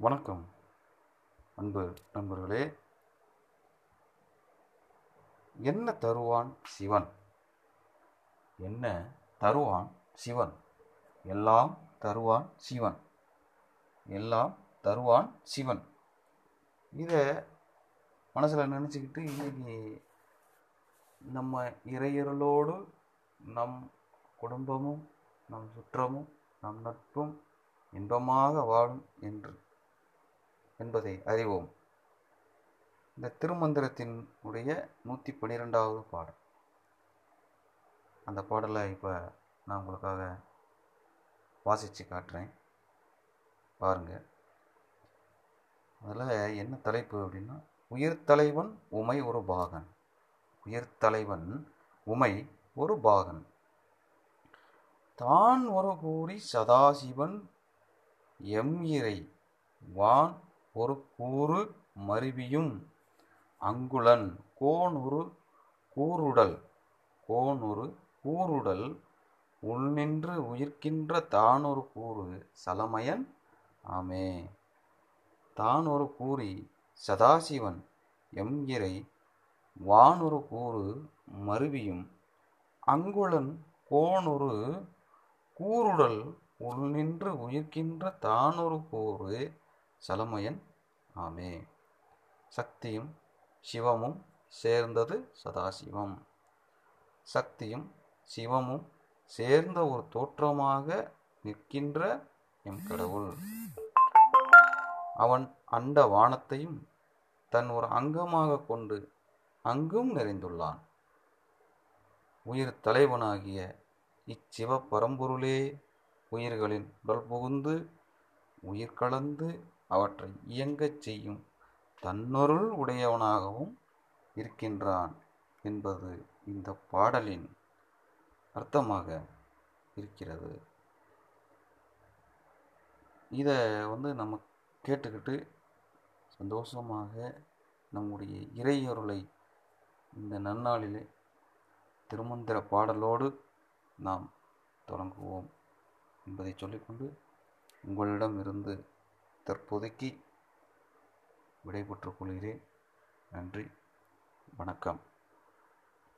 வணக்கம் அன்பு நண்பர்களே. என்ன தருவான் சிவன்? என்ன தருவான் சிவன்? எல்லாம் தருவான் சிவன். எல்லாம் தருவான் சிவன். இதை மனசில் நினச்சிக்கிட்டு இன்னைக்கு நம்ம இறையர்களோடு நம் குடும்பமும் நம் சுற்றமும் நம் நட்பும் இன்பமாக வாழும் என்று என்பதை அறிவோம். இந்த திருமந்திரத்தினுடைய நூற்றி பன்னிரெண்டாவது பாடல். அந்த பாடலை இப்போ நான் உங்களுக்காக வாசித்து காட்டுறேன். பாருங்க. அதில் என்ன தலைப்பு அப்படின்னா உயிர்த்தலைவன் உமை ஒரு பாகன். உயிர்த்தலைவன் உமை ஒரு பாகன். தான் ஒரு கூறி சதாசிவன் எம் இறை வான் ஒரு கூறு மருவியும் அங்குளன். கோனொரு கூருடல் கோனொரு கூருடல் உள்நின்று உயிர்க்கின்ற தானொரு கூறு சலமயன். ஆமே. தான் ஒரு கூறி சதாசிவன். எம் வானொரு கூறு மருவியும் அங்குளன். கோனொரு கூருடல் உள்நின்று உயிர்க்கின்ற தானொரு கூறு சலமயன். ஆமே. சக்தியும் சிவமும் சேர்ந்தது சதாசிவம். சக்தியும் சிவமும் சேர்ந்த ஒரு தோற்றமாக நிற்கின்ற எம் கடவுள். அவன் அண்ட வானத்தையும் தன் ஒரு அங்கமாக கொண்டு அங்கும் நிறைந்துள்ளான். உயிர் தலைவனாகிய இச்சிவ பரம்பொருளே உயிர்களின் உடல் புகுந்து உயிர் கலந்து அவற்றை இயங்கச் செய்யும் தன்னொருள் உடையவனாகவும் இருக்கின்றான் என்பது இந்த பாடலின் அர்த்தமாக இருக்கிறது. இதை வந்து நம்ம கேட்டுக்கிட்டு சந்தோஷமாக நம்முடைய இறையொருளை இந்த நன்னாளிலே திருமந்திர பாடலோடு நாம் தொடங்குவோம் என்பதை சொல்லிக்கொண்டு உங்களிடம் இருந்து தற்போதைக்கு விடைபெற்றுக் கொள்கிறேன். நன்றி. வணக்கம்.